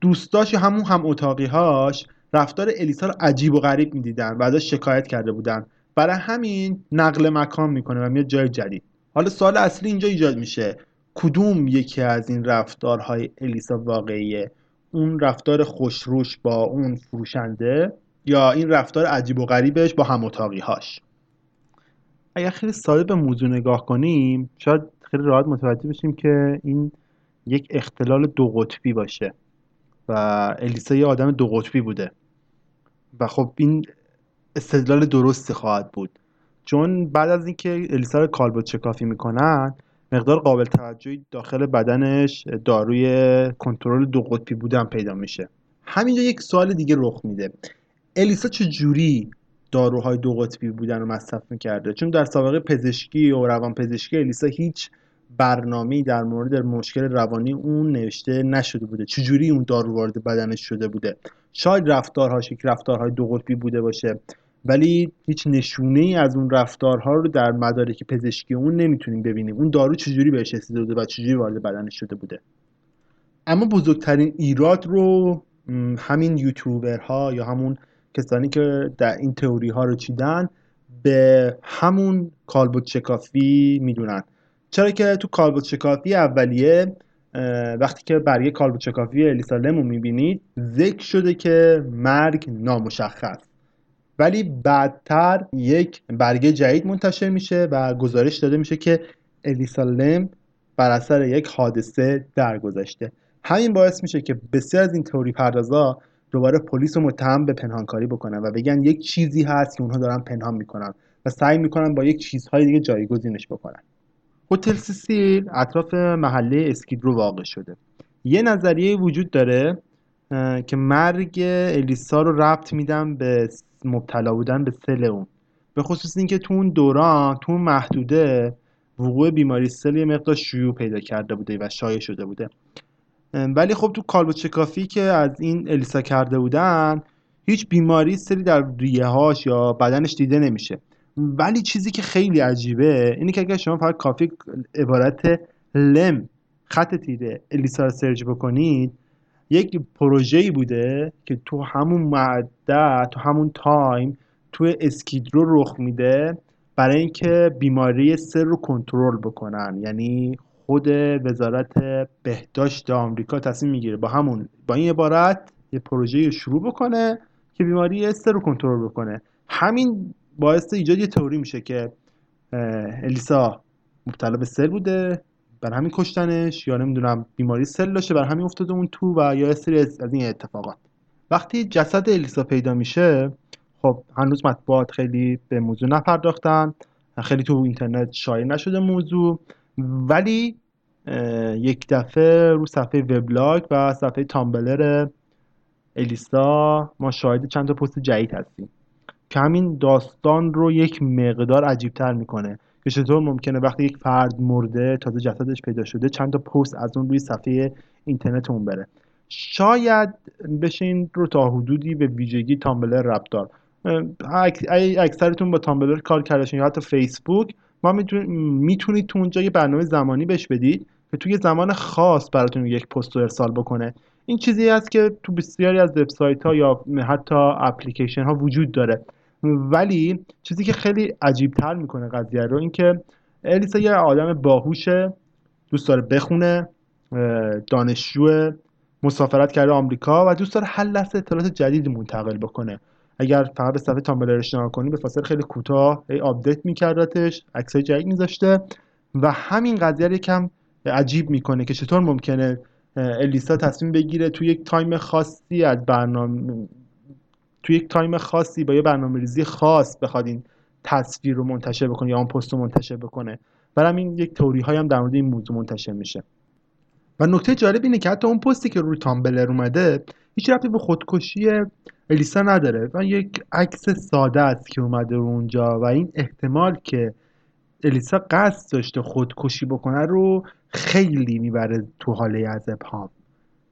دوستاش یا همون هم اتاقی هاش رفتار الیسا رو عجیب و غریب می‌دیدن و ازش شکایت کرده بودن. برای همین نقل مکان می‌کنه و میاد جای جدید. حالا سوال اصلی اینجا ایجاد میشه. کدوم یکی از این رفتارهای الیسا واقعیه؟ اون رفتار خوشروش با اون فروشنده یا این رفتار عجیب و غریبش با هم اتاقی هاش اگر خیلی ساده به موضوع نگاه کنیم شاید خیلی راحت متوجه بشیم که این یک اختلال دو قطبی باشه و الیسا یه آدم دو قطبی بوده. و خب این استدلال درستی خواهد بود. چون بعد از اینکه الیسا رو کالبد شکافی می‌کنن مقدار قابل توجهی داخل بدنش داروی کنترل دو قطبی بودن پیدا میشه. همینجا یک سوال دیگه رخ میده. الیسا چه جوری داروهای دو قطبی بودن رو مصرف می‌کرده. چون در سابقه پزشکی و روان پزشکی الیسا هیچ برنامه‌ای در مورد مشکل روانی اون نوشته نشده بوده. چجوری اون دارو وارد بدنش شده بوده؟ شاید رفتارهاش یک رفتارهای دو قطبی بوده باشه ولی هیچ نشونه ای از اون رفتارها رو در مدارک پزشکی اون نمی‌تونیم ببینیم. اون دارو چجوری بهش رسیده بوده و چجوری وارد بدنش شده بوده؟ اما بزرگترین ایراد رو همین یوتیوبرها یا همون کسانی که در این تئوری ها رو چیدن به همون کالبد شکافی می‌دونن. چرا که تو کالبد شکافی اولیه وقتی که برگه کالبد شکافی الیسا لم رو می‌بینید ذکر شده که مرگ نامشخص. ولی بعدتر یک برگه جدید منتشر میشه و گزارش داده میشه که الیسا لم بر اثر یک حادثه درگذشته. همین باعث میشه که بسیار از این تئوری پردازا دوباره پلیس رو متهم به پنهانکاری بکنن و بگن یک چیزی هست که اونها دارن پنهان می‌کنن و سعی می‌کنن با یک چیزهای دیگه جایگزینش بکنن. هتل سیسیل اطراف محله اسکیدرو واقع شده. یه نظریه وجود داره که مرگ الیسا رو ربط میدن به مبتلا بودن به سل اون. به خصوص اینکه تو اون دوران تو اون محدوده وقوع بیماری سل یه مقدار شیوع پیدا کرده بوده و شایع شده بوده. ولی خب تو کالبد شکافی که از این الیسا کرده بودن هیچ بیماری سلی در ریه هاش یا بدنش دیده نمیشه. ولی چیزی که خیلی عجیبه اینه که اگر شما فقط کافیه عبارت لم خط تیره الیسا رو سرچ بکنید یک پروژه‌ای بوده که تو همون مدت تو همون تایم تو اسکیدرو رخ میده برای اینکه بیماری سر رو کنترل بکنن. یعنی خود وزارت بهداشت آمریکا تصمیم می‌گیره با همون با این عبارت یه پروژه رو شروع بکنه که بیماری سر رو کنترل بکنه. همین باعث ایجاد یه تئوری میشه که الیسا مبتلا به سل بوده بر همین کشتنش یا نمی‌دونم بیماری سل داشته بر همین افتاده اون تو و یا سری از این اتفاقات. وقتی جسد الیسا پیدا میشه خب هنوز مطبوعات خیلی به موضوع نپرداختن خیلی تو اینترنت شایع نشده موضوع. ولی یک دفعه رو صفحه وبلاگ و صفحه تامبلر الیسا ما شاهد چند تا پست جدید هستیم. که همین داستان رو یک مقدار عجیبتر می‌کنه. که چطور ممکنه وقتی یک فرد مرده تازه جسدش پیدا شده چند تا پست از اون روی صفحه اینترنت اون بره. شاید بشه این رو تا حدودی به ویژگی تامبلر ربط دار اکثرتون با تامبلر کار کردشون یا حتی فیسبوک ما می‌تونید تو اونجا یه برنامه زمانی بهش بدید که توی زمان خاص براتون یک پست رو ارسال بکنه. این چیزی است که تو بسیاری از وبسایت ها یا حتی اپلیکیشن ها وجود داره. ولی چیزی که خیلی عجیب تر می‌کنه قضیه رو اینکه الیسا یه آدم باهوشه دوست داره بخونه دانشجو مسافرت کرده آمریکا و دوست داره هر لحظه اطلاعات جدید منتقل بکنه. اگر فقط به صفحه تامبلرش نگاه کنی به فاصله خیلی کوتاه هی آپدیت میکردتش عکسای جدید میذاشته و همین قضیه رو یکم عجیب می‌کنه که چطور ممکنه الیسا تصمیم بگیره تو یک تایم خاصی از برنامه تو یک تایم خاصی با یه برنامه ریزی خاص بخواد این تصویر رو منتشر بکنه یا اون پست رو منتشر بکنه. برای همین یک توری های هم در مورد این موضوع منتشر میشه. و نکته جالب اینه که حتی اون پستی که روی تامبلر اومده هیچ ربطی به خودکشی الیسا نداره و یک عکس ساده است که اومده رو اونجا و این احتمال که الیسا قصد داشته خودکشی بکنه رو خیلی می‌بره تو حاله از ابهام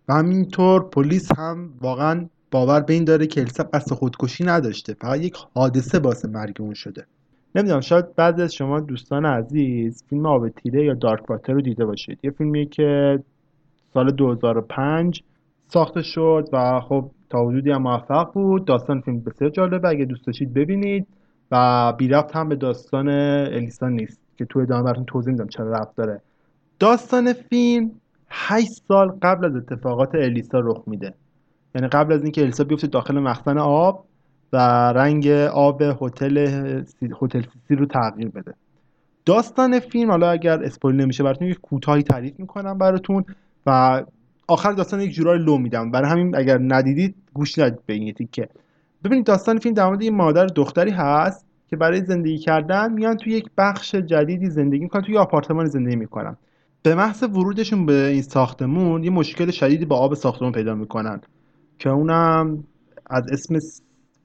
و همینطور پلیس هم واقعا باور به این داره که الیسا قصد خودکشی نداشته فقط یک حادثه باعث مرگ اون شده. نمی‌دونم شاید بعضی از شما دوستان عزیز فیلم آب تیره یا دارک واتر رو دیده باشید. یه فیلمیه که سال 2005 ساخته شد و خب تا حدودی هم موفق بود. داستان فیلم بسیار جالبه. اگه دوست داشتید ببینید. و بی ربط هم به داستان الیسا نیست که تو ادامه براتون توضیح میدم چرا ربط داره. داستان فیلم 8 سال قبل از اتفاقات الیسا رخ میده. یعنی قبل از اینکه الیسا بیفته داخل مخزن آب و رنگ آب هتل هتل سیسی رو تغییر بده. داستان فیلم حالا اگر اسپویل نمیشه براتون یک کوتاهی تعریف می‌کنم براتون و آخر داستان یک جورای لو میدم. برای همین اگر ندیدید گوش ندید به این تیکه ببینید داستان فیلم در مورد یه مادر دختری هست که برای زندگی کردن میان توی یک بخش جدیدی زندگی می‌کنن توی آپارتمان زندگی می‌کنن. به محض ورودشون به این ساختمون یه مشکل شدیدی با آب ساختمون پیدا می‌کنن که اونم از اسم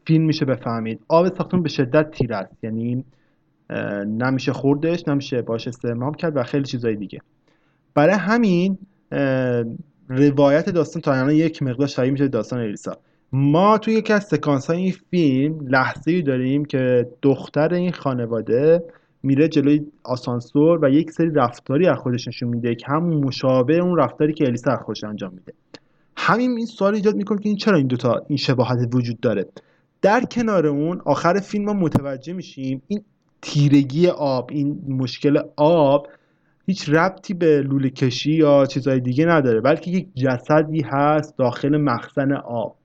فیلم میشه بفهمید. آب ساختمون به شدت تیر است. یعنی نمیشه خوردش نمیشه باش استعمال کرد و خیلی چیزای دیگه. برای همین روایت داستان تا الان یک مقدار شبیه میشه داستان الیسا ما توی یکی از سکانس های این فیلم لحظه ای داریم که دختر این خانواده میره جلوی آسانسور و یک سری رفتاری از خودش نشون میده که همون مشابه اون رفتاری که الیسا از خودش انجام میده. همین این سوال ایجاد می‌کنه که این چرا این دوتا این شباهت وجود داره؟ در کنار اون آخر فیلم ما متوجه میشیم این تیرگی آب این مشکل آب هیچ ربطی به لوله کشی یا چیزهای دیگه نداره بلکه یک جسدی هست داخل مخزن آب.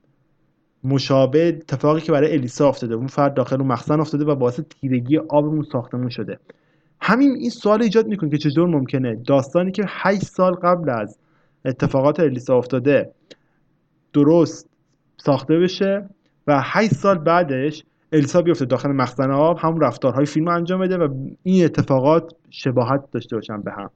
مشابه اتفاقی که برای الیسا افتاده. اون فرد داخل اون مخزن افتاده و باعث تیرگی آب اون ساختمون شده. همین این سوال ایجاد می‌کنه که چطور ممکنه داستانی که 8 سال قبل از اتفاقات الیسا افتاده درست ساخته بشه و 8 سال بعدش الیسا بیفته داخل مخزن آب همون رفتارهای فیلم انجام بده و این اتفاقات شباهت داشته باشن به هم.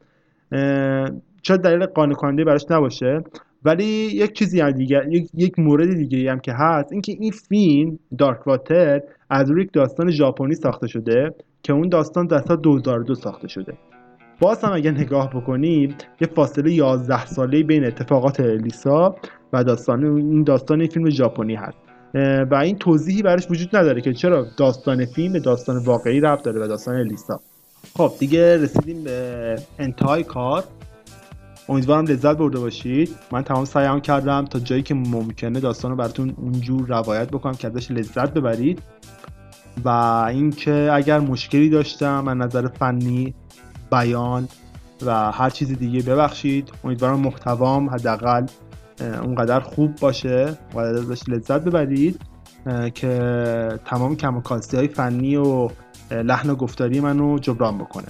شاید دلیل قانع کننده براش نباشه ولی یک چیزی هم دیگه یک, یک مورد دیگه هم که هست اینکه این فیلم دارک واتر از روی داستان ژاپنی ساخته شده که اون داستان در سال 2002 ساخته شده. باز هم اگه نگاه بکنیم یه فاصله 11 ساله بین اتفاقات الیسا و داستان این داستان فیلم ژاپنی هست. و این توضیحی براش وجود نداره که چرا داستان فیلم به داستان واقعی ربط داره و داستان الیسا خب دیگه رسیدیم به انتهای کار. امیدوارم لذت برده باشید. من تمام سعیم کردم تا جایی که ممکنه داستان رو براتون اونجور روایت بکنم که ازش لذت ببرید. و اینکه اگر مشکلی داشتم از نظر فنی بیان و هر چیز دیگه ببخشید. امیدوارم محتوام حداقل اونقدر خوب باشه. و ازش لذت ببرید. که تمام کم های فنی و لحن و گفتاری منو جبران بکنه.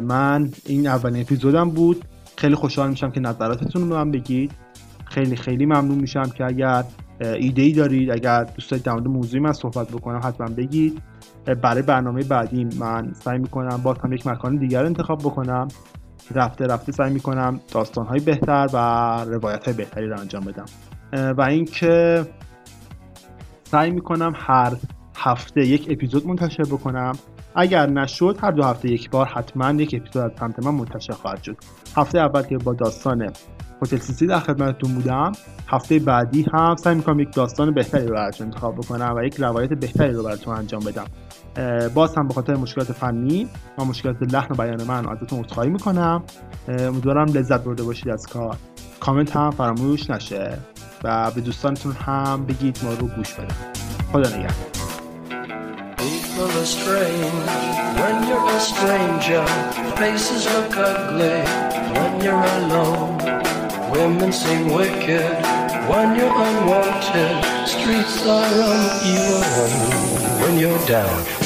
من این اولین اپیزودم بود. خیلی خوشحال میشم که نظراتتون رو من بگید. خیلی خیلی ممنون میشم که اگر ایده ای دارید اگر دوست دارید در مورد موضوعی من صحبت بکنم حتما بگید. برای برنامه بعدی من سعی می‌کنم باز هم یک مکان دیگر انتخاب بکنم. رفته رفته سعی می‌کنم داستان های بهتر و روایت های بهتری رو انجام بدم. و اینکه سعی می‌کنم هر هفته یک اپیزود منتشر بکنم. اگر نشد هر دو هفته یک بار حتما یک اپیزود از سمت من منتشر خواهد شد. هفته اول که با داستان هتل سیسی در خدمتتون بودم هفته بعدی هم سعی می‌کنم یک داستان بهتری رو براتون انتخاب بکنم و یک روایت بهتری رو براتون انجام بدم. باز هم به خاطر مشکلات فنی و مشکلات لحن و بیان من ازتون عذرخواهی می‌کنم امیدوارم لذت برده باشید از کار کامنت هم فراموش نشه و به دوستانتون هم بگید ما رو گوش بدن خدا نگهدار People are strange when you're a stranger. Faces look ugly when you're alone. Women seem wicked when you're unwanted. Streets are uneven when you're down